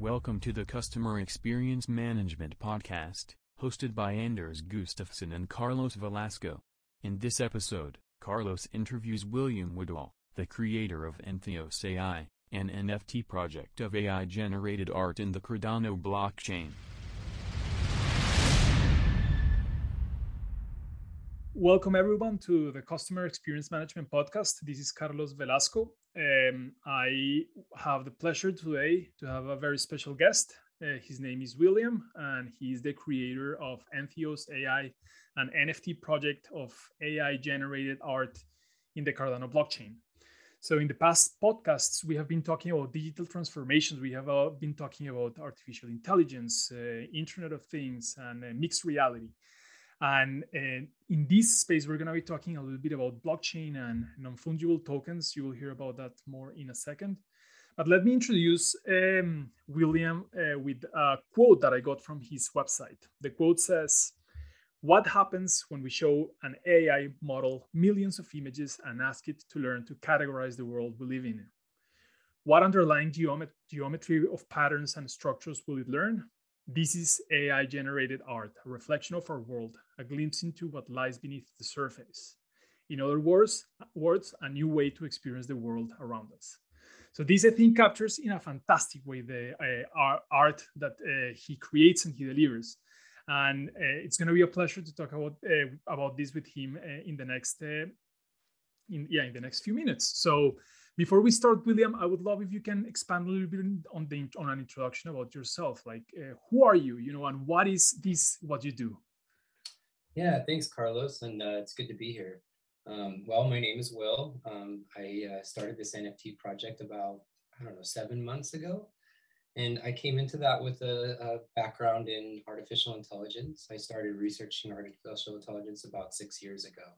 Welcome to the Customer Experience Management Podcast, hosted by Anders Gustafsson and Carlos Velasco. In this episode, Carlos interviews William Woodall, the creator of Entheos AI, an NFT project of AI generated art in the Cardano blockchain. Welcome everyone to the Customer Experience Management Podcast. This is Carlos Velasco. Um, I have the pleasure today to have a very special guest. Uh, his name is William, and he's the creator of Entheos AI, an NFT project of AI generated art in the Cardano blockchain. So, in the past podcasts, we have been talking about digital transformations. We have uh, been talking about artificial intelligence, uh, Internet of Things, and uh, mixed reality. And uh, in this space, we're going to be talking a little bit about blockchain and non fungible tokens. You will hear about that more in a second. But let me introduce um, William uh, with a quote that I got from his website. The quote says, What happens when we show an AI model millions of images and ask it to learn to categorize the world we live in? What underlying geomet- geometry of patterns and structures will it learn? This is AI generated art, a reflection of our world, a glimpse into what lies beneath the surface. In other words, words, a new way to experience the world around us. So this, I think, captures in a fantastic way the uh, art that uh, he creates and he delivers. And uh, it's going to be a pleasure to talk about uh, about this with him uh, in the next uh, in yeah in the next few minutes. So before we start, William, I would love if you can expand a little bit on the on an introduction about yourself. Like, uh, who are you? You know, and what is this? What you do? Yeah, thanks, Carlos, and uh, it's good to be here. Um, well, my name is Will. Um, I uh, started this NFT project about I don't know seven months ago, and I came into that with a, a background in artificial intelligence. I started researching artificial intelligence about six years ago.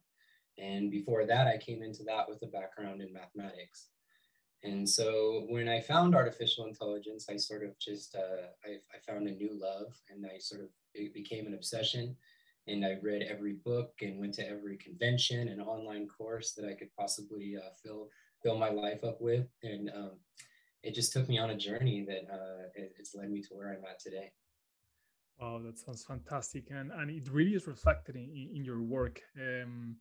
And before that, I came into that with a background in mathematics. And so when I found artificial intelligence, I sort of just, uh, I, I, found a new love and I sort of, it became an obsession. And I read every book and went to every convention and online course that I could possibly uh, fill, fill my life up with. And um, it just took me on a journey that uh, it, it's led me to where I'm at today. Wow, that sounds fantastic. And, and it really is reflected in, in your work. Um,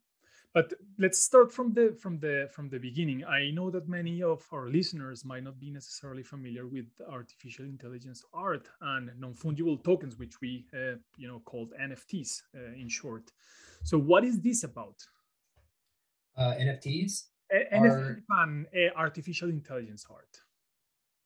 but let's start from the from the from the beginning. I know that many of our listeners might not be necessarily familiar with artificial intelligence art and non-fungible tokens which we uh, you know called nfts uh, in short. So what is this about? Uh, nfts a- nft and uh, artificial intelligence art.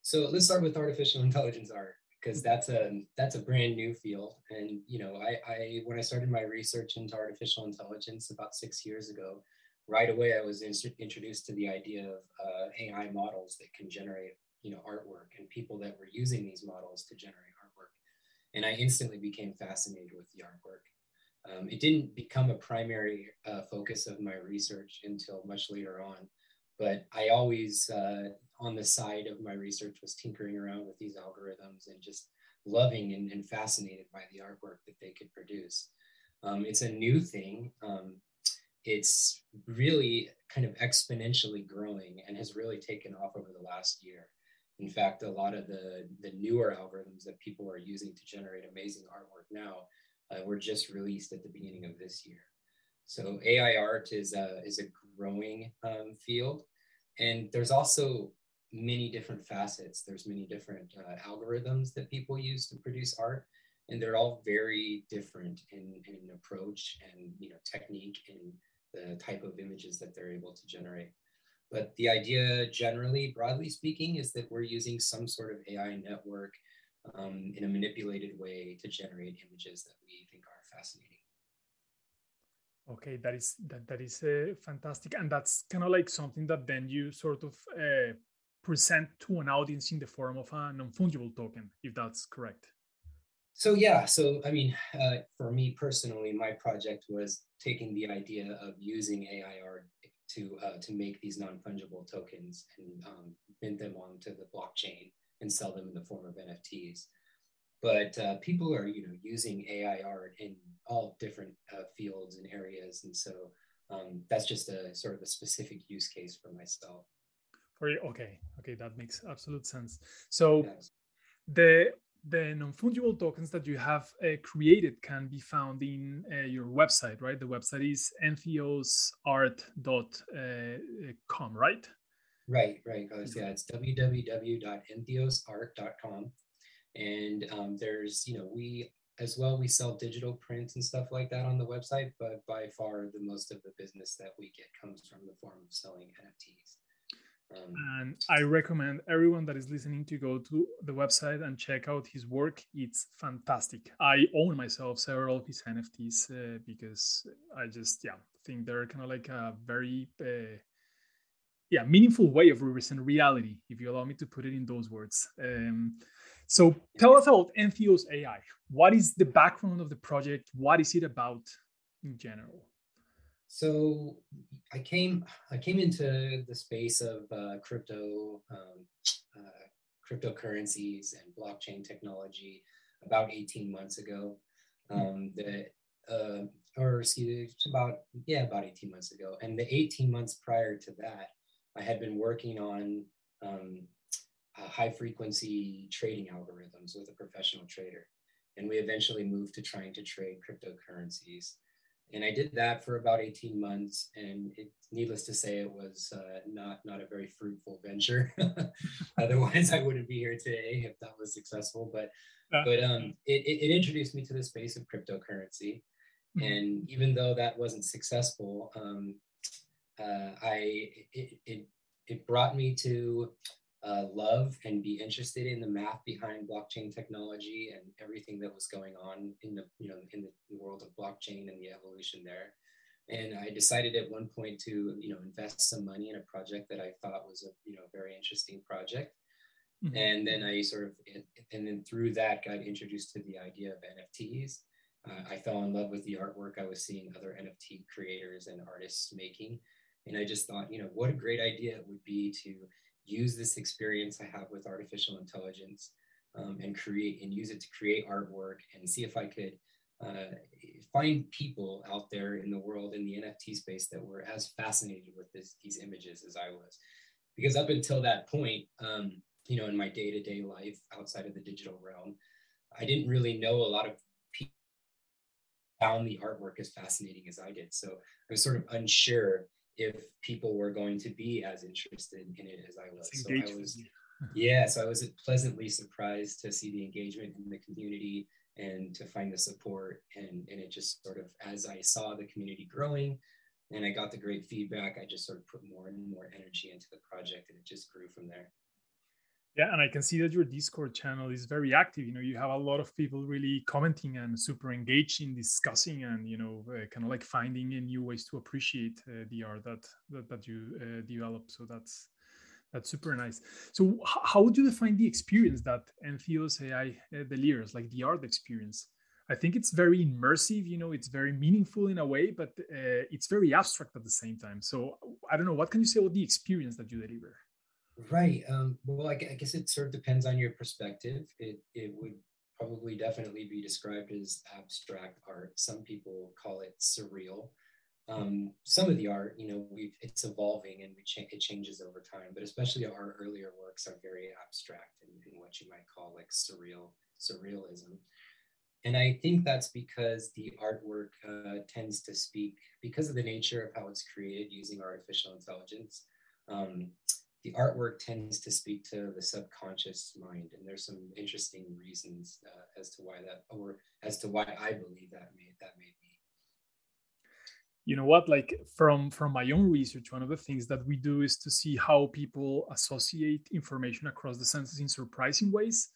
So let's start with artificial intelligence art because that's a that's a brand new field. And you know I, I when i started my research into artificial intelligence about six years ago right away i was in, introduced to the idea of uh, ai models that can generate you know artwork and people that were using these models to generate artwork. And i instantly became fascinated with the artwork. Um, it didn't become a primary uh, focus of my research until much later on but I always, uh, on the side of my research, was tinkering around with these algorithms and just loving and, and fascinated by the artwork that they could produce. Um, it's a new thing. Um, it's really kind of exponentially growing and has really taken off over the last year. In fact, a lot of the, the newer algorithms that people are using to generate amazing artwork now uh, were just released at the beginning of this year. So AI art is a, is a growing um, field. And there's also many different facets. There's many different uh, algorithms that people use to produce art. And they're all very different in, in approach and you know technique and the type of images that they're able to generate. But the idea generally, broadly speaking, is that we're using some sort of AI network um, in a manipulated way to generate images that we think are fascinating. Okay, that is that that is uh, fantastic, and that's kind of like something that then you sort of uh, present to an audience in the form of a non-fungible token, if that's correct. So yeah, so I mean, uh, for me personally, my project was taking the idea of using AI art to uh, to make these non-fungible tokens and um, mint them onto the blockchain and sell them in the form of NFTs but uh, people are you know using AI art in all different uh, fields and areas, and so um, that's just a sort of a specific use case for myself. For you, okay, okay, that makes absolute sense. So. Yes. The the non-fungible tokens that you have uh, created can be found in uh, your website, right? The website is entheosart.com, right? Right, right. Yeah, it's www.entheosart.com. And um, there's, you know, we as well, we sell digital prints and stuff like that on the website, but by far the most of the business that we get comes from the form of selling NFTs. Um, and I recommend everyone that is listening to go to the website and check out his work. It's fantastic. I own myself several of his NFTs uh, because I just yeah think they're kind of like a very uh, yeah meaningful way of representing reality, if you allow me to put it in those words. Um, so tell us about Entheos AI. What is the background of the project? What is it about in general? So I came I came into the space of uh, crypto um, uh, cryptocurrencies and blockchain technology about 18 months ago. Um, the uh, or excuse me, about yeah about 18 months ago. And the 18 months prior to that, I had been working on um, high frequency trading algorithms with a professional trader. And we eventually moved to trying to trade cryptocurrencies and I did that for about 18 months. And it, needless to say, it was uh, not not a very fruitful venture. Otherwise, I wouldn't be here today if that was successful. But uh, but um, it, it, introduced me to the space of cryptocurrency. Mm-hmm. And even though that wasn't successful, um, uh, I it, it it brought me to uh, love and be interested in the math behind blockchain technology and everything that was going on in the you know in the world of blockchain and the evolution there. And i decided at one point to you know invest some money in a project that i thought was a you know very interesting project. Mm-hmm. and then i sort of and then through that got introduced to the idea of nfts uh, i fell in love with the artwork. I was seeing other nft creators and artists making. And i just thought you know what a great idea it would be to use this experience I have with artificial intelligence um, and create and use it to create artwork and see if I could uh, find people out there in the world in the NFT space that were as fascinated with this, these images as I was. Because up until that point, um, you know, in my day to day life outside of the digital realm, I didn't really know a lot of people found the artwork as fascinating as I did. So I was sort of unsure if people were going to be as interested in it as I was. So I was yeah, so I was pleasantly surprised to see the engagement in the community and to find the support. And, and it just sort of, as I saw the community growing and I got the great feedback, I just sort of put more and more energy into the project and it just grew from there. Yeah, and I can see that your Discord channel is very active. You know, you have a lot of people really commenting and super engaged in discussing and you know, uh, kind of like finding new ways to appreciate uh, the art that that, that you uh, develop. So that's that's super nice. So how would you define the experience that Entheos AI uh, delivers, like the art experience? I think it's very immersive. You know, it's very meaningful in a way, but uh, it's very abstract at the same time. So I don't know. What can you say about the experience that you deliver? Right. Um, well, I, I, guess it sort of depends on your perspective. It it would probably definitely be described as abstract art. Some people call it surreal. Um, some of the art, you know, we it's evolving and we cha- it changes over time. But especially our earlier works are very abstract and what you might call like surreal surrealism. And I think that's because the artwork uh, tends to speak because of the nature of how it's created using artificial intelligence. Um, the artwork tends to speak to the subconscious mind and there's some interesting reasons uh, as to why that or as to why i believe that may that may be. You know what? Like from from my own research one of the things that we do is to see how people associate information across the senses in surprising ways.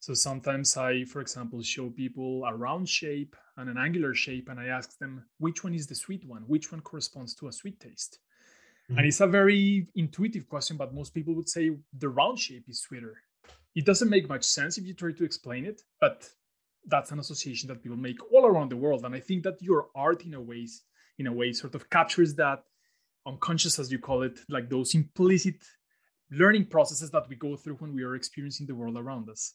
So sometimes i for example show people a round shape and an angular shape and i ask them which one is the sweet one? Which one corresponds to a sweet taste Mm-hmm. And it's a very intuitive question, but most people would say the round shape is sweeter. It doesn't make much sense if you try to explain it, but that's an association that people make all around the world. And I think that your art, in a ways, in a way, sort of captures that unconscious, as you call it, like those implicit learning processes that we go through when we are experiencing the world around us.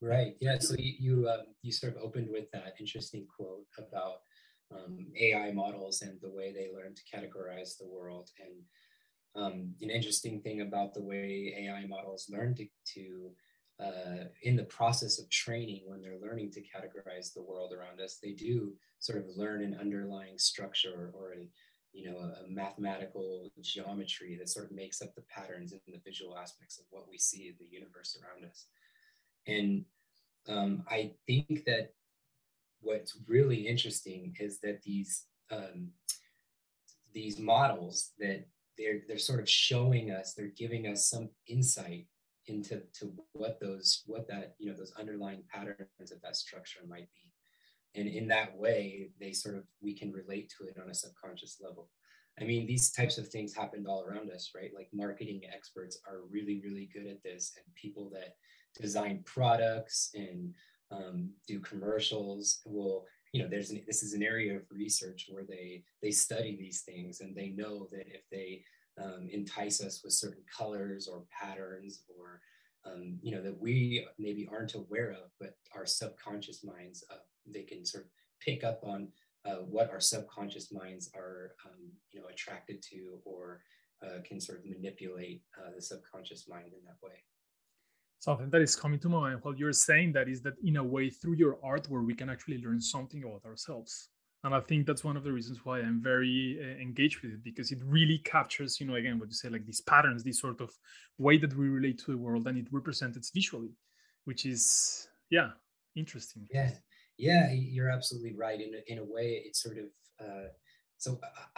Right. Yeah. So you you, um, you sort of opened with that interesting quote about um, AI models and the way they learn to categorize the world. And um, an interesting thing about the way AI models learn to, to uh, in the process of training, when they're learning to categorize the world around us, they do sort of learn an underlying structure or a, you know, a, mathematical geometry that sort of makes up the patterns and the visual aspects of what we see in the universe around us. And um, I think that what's really interesting is that these um, these models that they're they're sort of showing us, they're giving us some insight into to what those what that you know those underlying patterns of that structure might be. And in that way they sort of we can relate to it on a subconscious level. I mean these types of things happened all around us right? Like marketing experts are really really good at this and people that design products and um, do commercials will you know there's an, this is an area of research where they they study these things and they know that if they um, entice us with certain colors or patterns or um, you know that we maybe aren't aware of but our subconscious minds uh, they can sort of pick up on uh, what our subconscious minds are um, you know attracted to or uh, can sort of manipulate uh, the subconscious mind in that way something that is coming to mind. While you're saying that is that in a way through your art artwork we can actually learn something about ourselves. And i think that's one of the reasons why i'm very uh, engaged with it because it really captures you know again what you say like these patterns this sort of way that we relate to the world and it represents it visually which is yeah interesting. Yeah. Yeah you're absolutely right. In a, in a way it's sort of uh, so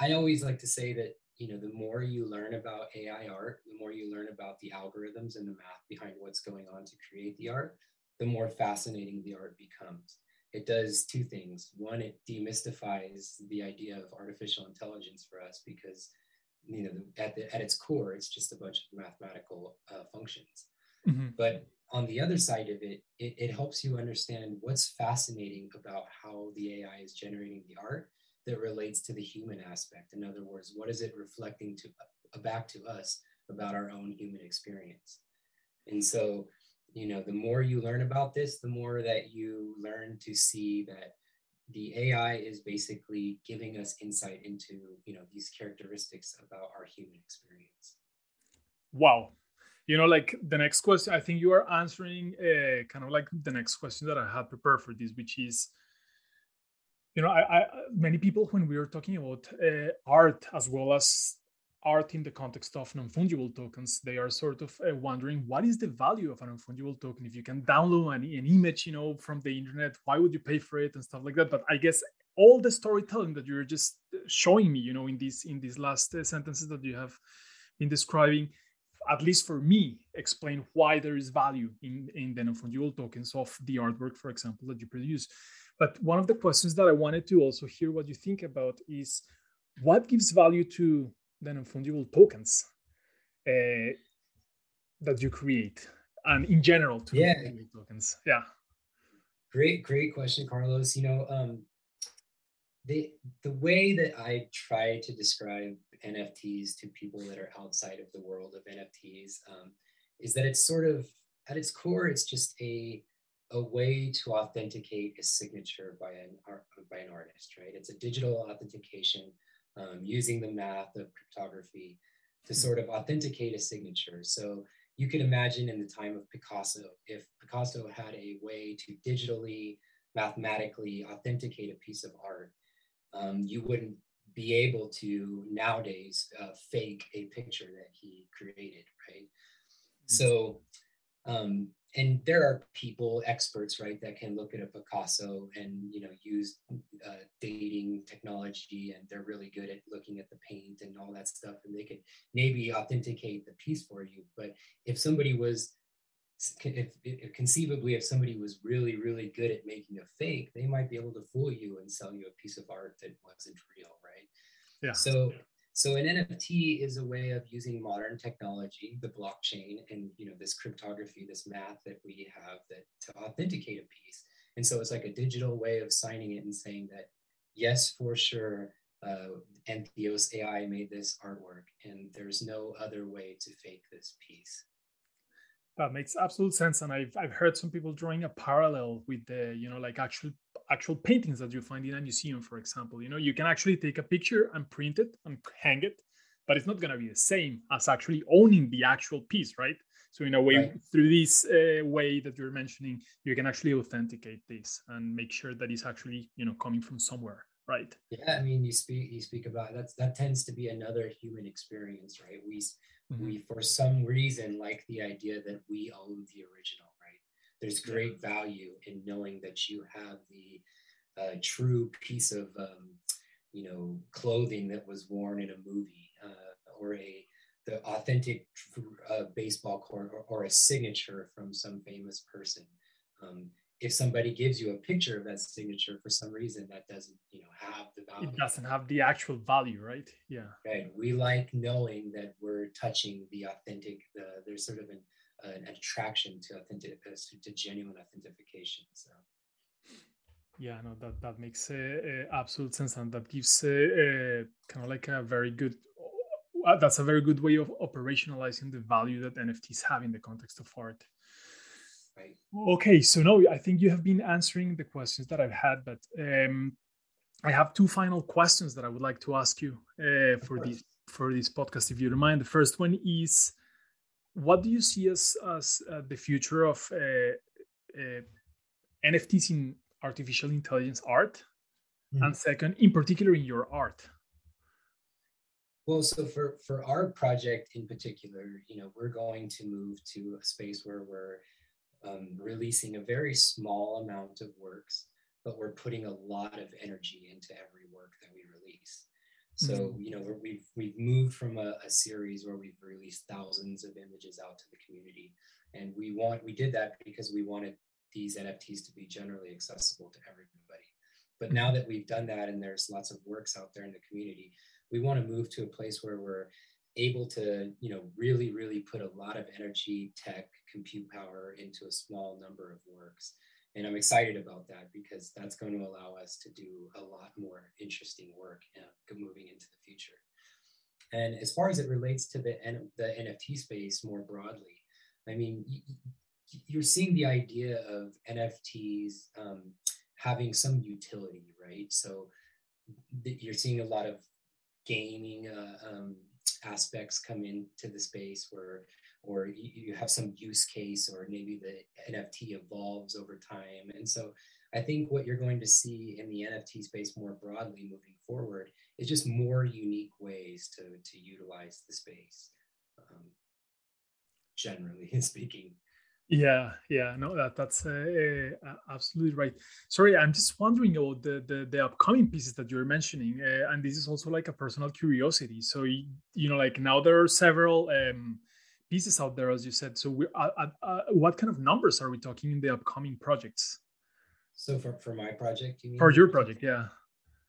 i always like to say that you know the more you learn about ai art the more you learn about the algorithms and the math behind what's going on to create the art the more fascinating the art becomes it does two things. One, it demystifies the idea of artificial intelligence for us because, you know, at, the, at its core, it's just a bunch of mathematical uh, functions. Mm-hmm. But on the other side of it, it, it helps you understand what's fascinating about how the AI is generating the art that relates to the human aspect. In other words, what is it reflecting to uh, back to us about our own human experience? And so you know the more you learn about this the more that you learn to see that the ai is basically giving us insight into you know these characteristics about our human experience wow you know like the next question i think you are answering uh, kind of like the next question that i had prepared for this which is you know i, I many people when we are talking about uh, art as well as art in the context of non-fungible tokens they are sort of uh, wondering what is the value of a non-fungible token? If you can download an, an, image you know from the internet why would you pay for it and stuff like that? But i guess all the storytelling that you're just showing me you know in these in these last uh, sentences that you have been describing at least for me explain why there is value in in the non-fungible tokens of the artwork for example that you produce but one of the questions that i wanted to also hear what you think about is what gives value to the non-fungible tokens uh, that you create and in general to yeah. tokens? Yeah. Great great question carlos. You know um the the way that i try to describe nfts to people that are outside of the world of nfts um, is that it's sort of at its core it's just a a way to authenticate a signature by an art by an artist right it's a digital authentication um, using the math of cryptography to hmm. sort of authenticate a signature. So you could imagine in the time of Picasso, if Picasso had a way to digitally, mathematically authenticate a piece of art, um, you wouldn't be able to nowadays uh, fake a picture that he created, right? Mm-hmm. So um, and there are people experts right that can look at a picasso and you know use uh, dating technology and they're really good at looking at the paint and all that stuff and they could maybe authenticate the piece for you. But if somebody was if, if, conceivably if somebody was really really good at making a fake they might be able to fool you and sell you a piece of art that wasn't real right? Yeah. So so an NFT is a way of using modern technology, the blockchain, and you know this cryptography, this math that we have that to authenticate a piece. And so it's like a digital way of signing it and saying that yes, for sure, uh, Entheos AI made this artwork, and there's no other way to fake this piece. That makes absolute sense, and I've I've heard some people drawing a parallel with the you know like actual actual paintings that you find in a museum, for example. You know, you can actually take a picture and print it and hang it, but it's not going to be the same as actually owning the actual piece, right? So in a way, right. through this uh, way that you're mentioning, you can actually authenticate this and make sure that it's actually you know coming from somewhere, right? Yeah, I mean, you speak you speak about that's that tends to be another human experience, right? We mm-hmm. we for some reason like the idea that we own the original, right? There's great value in knowing that you have the uh, true piece of um, you know clothing that was worn in a movie uh, or a the authentic uh, baseball court or, or, a signature from some famous person. Um, if somebody gives you a picture of that signature for some reason, that doesn't, you know, have the value. It doesn't have the actual value, right? Yeah. Right. We like knowing that we're touching the authentic. The, there's sort of an, an attraction to authentic, uh, to genuine authentication. So. Yeah, no, that that makes uh, uh, absolute sense, and that gives uh, kind of like a very good that's a very good way of operationalizing the value that NFTs have in the context of art. Right. Okay, so no, I think you have been answering the questions that I've had, but um, I have two final questions that I would like to ask you uh, for this for this podcast, if you don't mind. The first one is, what do you see as as uh, the future of uh, uh NFTs in artificial intelligence art, mm-hmm. and second, in particular, in your art? Well, so for for our project in particular, you know, we're going to move to a space where we're um, releasing a very small amount of works, but we're putting a lot of energy into every work that we release. So mm-hmm. you know, we've we've moved from a, a series where we've released thousands of images out to the community, and we want we did that because we wanted these NFTs to be generally accessible to everybody. But now that we've done that, and there's lots of works out there in the community, we want to move to a place where we're able to you know really really put a lot of energy tech compute power into a small number of works. And i'm excited about that because that's going to allow us to do a lot more interesting work moving into the future. And as far as it relates to the, the nft space more broadly i mean you're seeing the idea of nfts um, having some utility right? So you're seeing a lot of gaming uh, um, aspects come into the space where or you, you have some use case or maybe the nft evolves over time. And so i think what you're going to see in the nft space more broadly moving forward is just more unique ways to to utilize the space um, generally speaking yeah, yeah, no, that that's uh, uh, absolutely right. Sorry, I'm just wondering about the the, the upcoming pieces that you're mentioning, uh, and this is also like a personal curiosity. So you know, like now there are several um, pieces out there, as you said. So we, uh, uh, uh, what kind of numbers are we talking in the upcoming projects? So for for my project, you mean? For your project, yeah.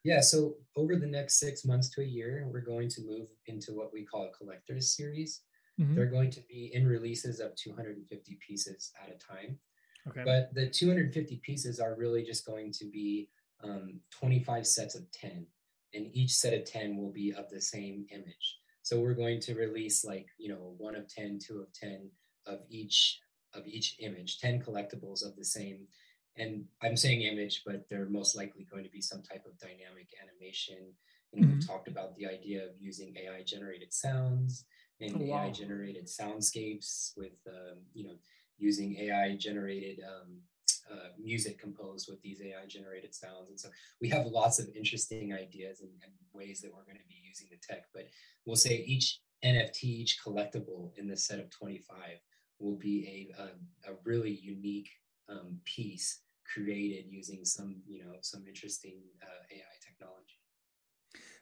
Yeah, so over the next six months to a year, we're going to move into what we call a collector's series. Mm-hmm. They're going to be in releases of 250 pieces at a time. Okay. But the 250 pieces are really just going to be um, 25 sets of 10, and each set of 10 will be of the same image. So we're going to release like you know one of 10, two of 10 of each of each image, 10 collectibles of the same. And I'm saying image, but they're most likely going to be some type of dynamic animation. And mm-hmm. we've talked about the idea of using AI generated sounds and oh, wow. AI generated soundscapes with um, you know using AI generated um, uh, music composed with these AI generated sounds. And so we have lots of interesting ideas and, and ways that we're going to be using the tech. But we'll say each NFT, each collectible in the set of 25 will be a, a, a really unique um, piece created using some, you know, some interesting uh, AI technology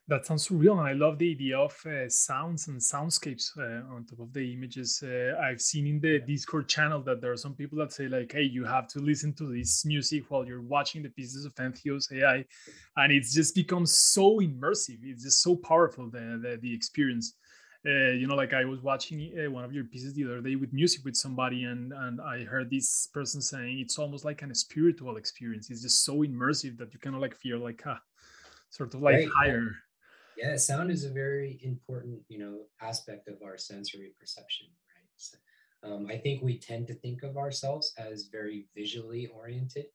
that sounds surreal and i love the idea of uh, sounds and soundscapes uh, on top of the images uh, i've seen in the discord channel that there are some people that say like hey you have to listen to this music while you're watching the pieces of Entheos ai and it's just become so immersive it's just so powerful the the, the experience. Uh, you know like i was watching uh, one of your pieces the other day with music with somebody and and i heard this person saying it's almost like an spiritual experience it's just so immersive that you kind of like feel like ah, sort of like right. higher yeah sound is a very important you know aspect of our sensory perception right so, um, i think we tend to think of ourselves as very visually oriented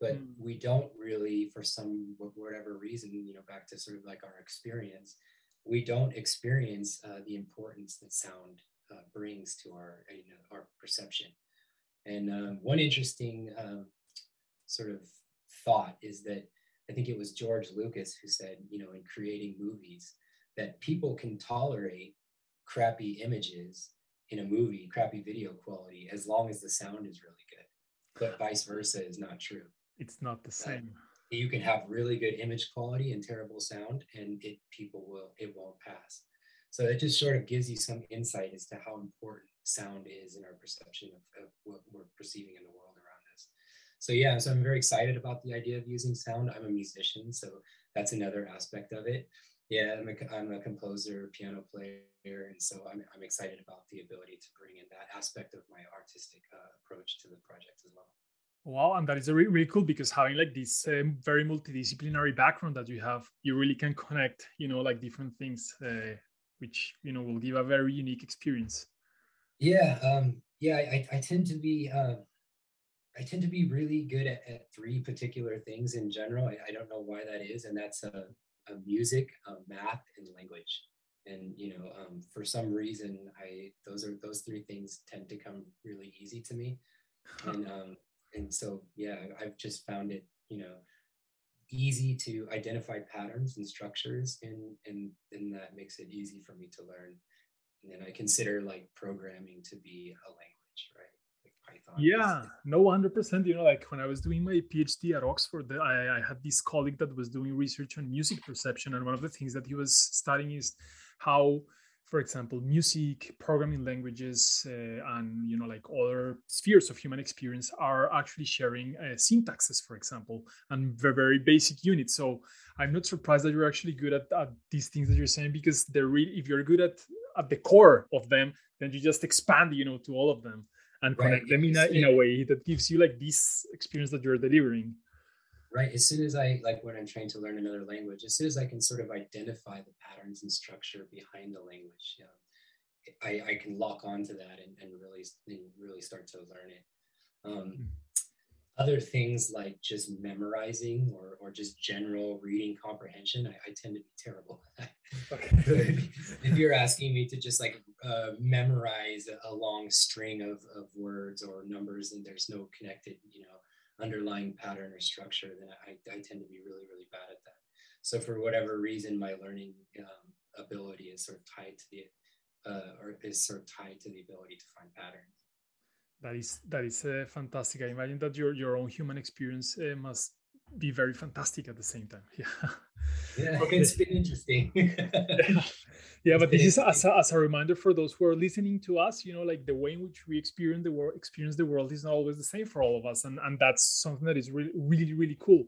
but mm. we don't really for some whatever reason you know back to sort of like our experience we don't experience uh, the importance that sound uh, brings to our you know, our perception. And um, one interesting um, sort of thought is that I think it was George Lucas who said, you know, in creating movies, that people can tolerate crappy images in a movie, crappy video quality, as long as the sound is really good. But vice versa is not true. It's not the same. Uh, you can have really good image quality and terrible sound, and it people will it won't pass. So it just sort of gives you some insight as to how important sound is in our perception of, of what we're perceiving in the world around. So yeah, so I'm very excited about the idea of using sound. I'm a musician, so that's another aspect of it. Yeah, I'm a, I'm a composer, piano player, and so I'm, I'm excited about the ability to bring in that aspect of my artistic uh, approach to the project as well. Wow, and that is really, really cool because having like this um, very multidisciplinary background that you have, you really can connect, you know, like different things, uh, which you know will give a very unique experience. Yeah, um, yeah, I, I tend to be, uh, I tend to be really good at, at three particular things in general. I, I, don't know why that is, and that's uh, uh music, uh, math, and language. And you know, um, for some reason, I those are those three things tend to come really easy to me. And um, and so yeah i've just found it you know easy to identify patterns and structures and and then that makes it easy for me to learn and then i consider like programming to be a language right python yeah no 100% you know like when i was doing my phd at oxford I, I had this colleague that was doing research on music perception and one of the things that he was studying is how for example, music, programming languages, uh, and you know, like other spheres of human experience are actually sharing uh, syntaxes, for example, and very, very basic units. So I'm not surprised that you're actually good at, at these things that you're saying because they're really, if you're good at at the core of them, then you just expand, you know, to all of them and connect right. them in a, in a way that gives you like this experience that you're delivering right as soon as i like when i'm trying to learn another language as soon as i can sort of identify the patterns and structure behind the language you know, I, I can lock onto that and, and really and really start to learn it um, hmm. Other things like just memorizing or, or just general reading comprehension I, I tend to be terrible if you're asking me to just like uh, memorize a long string of, of words or numbers and there's no connected you know underlying pattern or structure, then I, I tend to be really, really bad at that. So for whatever reason, my learning um, ability is sort of tied to the, uh, or is sort of tied to the ability to find patterns. That is that is uh, fantastic. I imagine that your your own human experience uh, must be very fantastic at the same time. Yeah. Yeah, okay. it's been interesting. yeah, but this is as a, as a reminder for those who are listening to us. You know, like the way in which we experience the world, experience the world is not always the same for all of us, and and that's something that is really really really cool.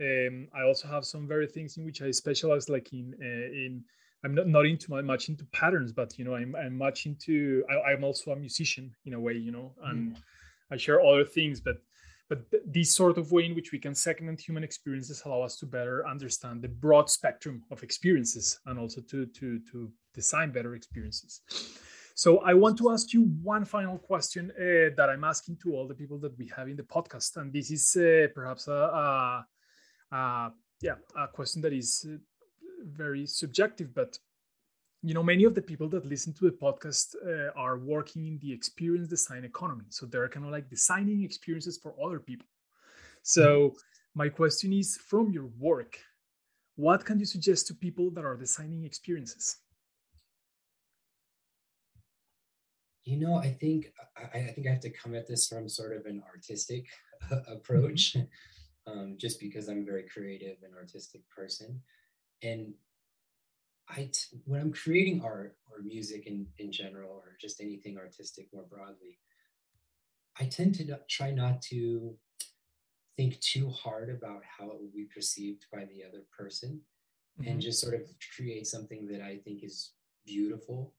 Um, I also have some very things in which I specialize, like in uh, in. I'm not, not into my, much into patterns, but you know, I'm, I'm much into. I, am also a musician in a way, you know, and mm. I share other things, but but th- this sort of way in which we can segment human experiences allow us to better understand the broad spectrum of experiences and also to, to, to design better experiences. So I want to ask you one final question uh, that I'm asking to all the people that we have in the podcast, and this is uh, perhaps a, a, a, yeah a question that is uh, very subjective, but you know many of the people that listen to the podcast uh, are working in the experience design economy so they're kind of like designing experiences for other people so mm-hmm. my question is from your work what can you suggest to people that are designing experiences you know i think i, I think i have to come at this from sort of an artistic approach mm-hmm. um, just because i'm a very creative and artistic person and I t- when I'm creating art or music in in general or just anything artistic more broadly, I tend to not, try not to think too hard about how it will be perceived by the other person, mm-hmm. and just sort of create something that I think is beautiful,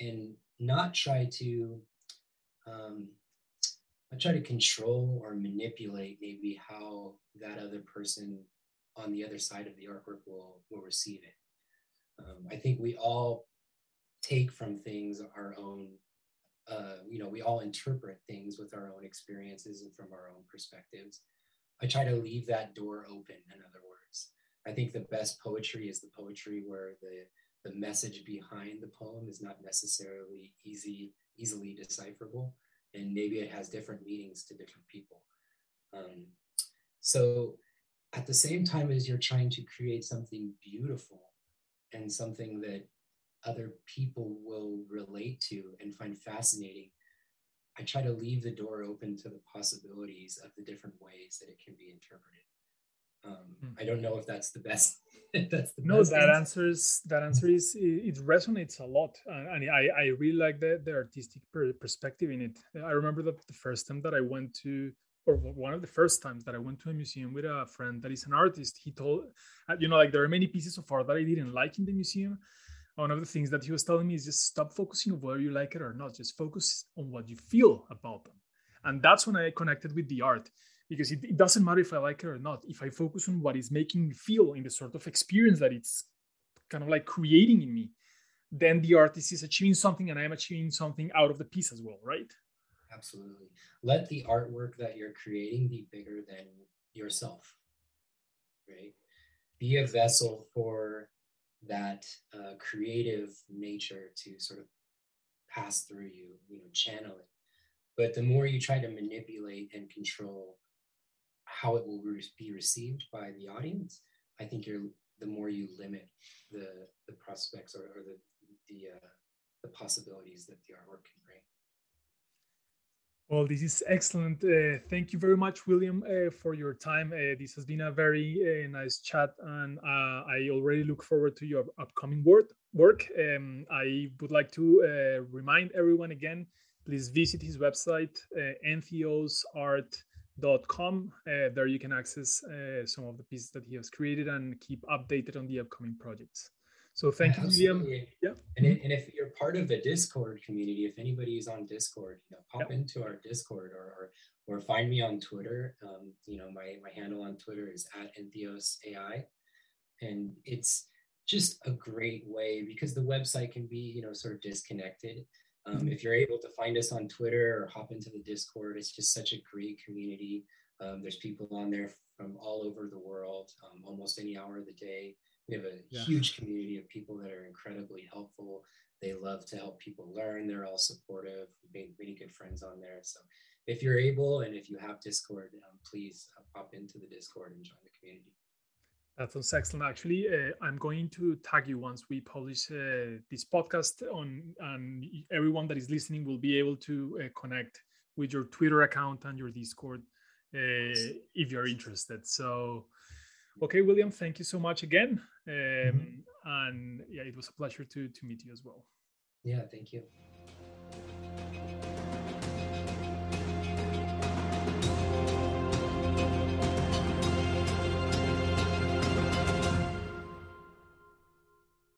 and not try to um, I try to control or manipulate maybe how that other person on the other side of the artwork will will receive it um, I think we all take from things our own, uh, you know, we all interpret things with our own experiences and from our own perspectives. I try to leave that door open, in other words. I think the best poetry is the poetry where the the message behind the poem is not necessarily easy easily decipherable and maybe it has different meanings to different people um, so at the same time as you're trying to create something beautiful and something that other people will relate to and find fascinating i try to leave the door open to the possibilities of the different ways that it can be interpreted um, mm. i don't know if that's the best that's the no best that answer. answers that answer is it, resonates a lot and, and i i really like the, the artistic perspective in it i remember the, the first time that i went to or one of the first times that I went to a museum with a friend that is an artist, he told, uh, you know, like there are many pieces of art that I didn't like in the museum. One of the things that he was telling me is just stop focusing on whether you like it or not, just focus on what you feel about them. And that's when I connected with the art because it, it, doesn't matter if I like it or not. If I focus on what is making me feel in the sort of experience that it's kind of like creating in me, then the artist is achieving something and I am achieving something out of the piece as well, right? Absolutely. Let the artwork that you're creating be bigger than yourself, right? Be a vessel for that uh, creative nature to sort of pass through you, you know, channel it. But the more you try to manipulate and control how it will re- be received by the audience, I think you're the more you limit the the prospects or, or the the uh, the possibilities that the artwork can bring. Well, this is excellent. Uh, thank you very much, William, uh, for your time. Uh, this has been a very uh, nice chat, and uh, I already look forward to your upcoming work. Work. Um, I would like to uh, remind everyone again. Please visit his website, com. Uh, there you can access some of the pieces that he has created and keep updated on the upcoming projects. So thank yeah, you, Liam. Yeah. And, and if you're part of the Discord community, if anybody is on Discord, you know, pop into our Discord or, or or find me on Twitter. Um, you know, my my handle on Twitter is at Entheos AI, and it's just a great way because the website can be you know sort of disconnected. Um, mm-hmm. If you're able to find us on Twitter or hop into the Discord, it's just such a great community. Um, there's people on there from all over the world, um, almost any hour of the day. We have a yeah. huge community of people that are incredibly helpful. They love to help people learn. They're all supportive. We've made really good friends on there. So if you're able and if you have Discord, um, please uh, pop into the Discord and join the community. That sounds excellent. Actually, uh, I'm going to tag you once we publish uh, this podcast on, and everyone that is listening will be able to uh, connect with your Twitter account and your Discord uh, if you're interested. So, okay, William, thank you so much again, um, mm-hmm. and yeah, it was a pleasure to to meet you as well. Yeah, thank you.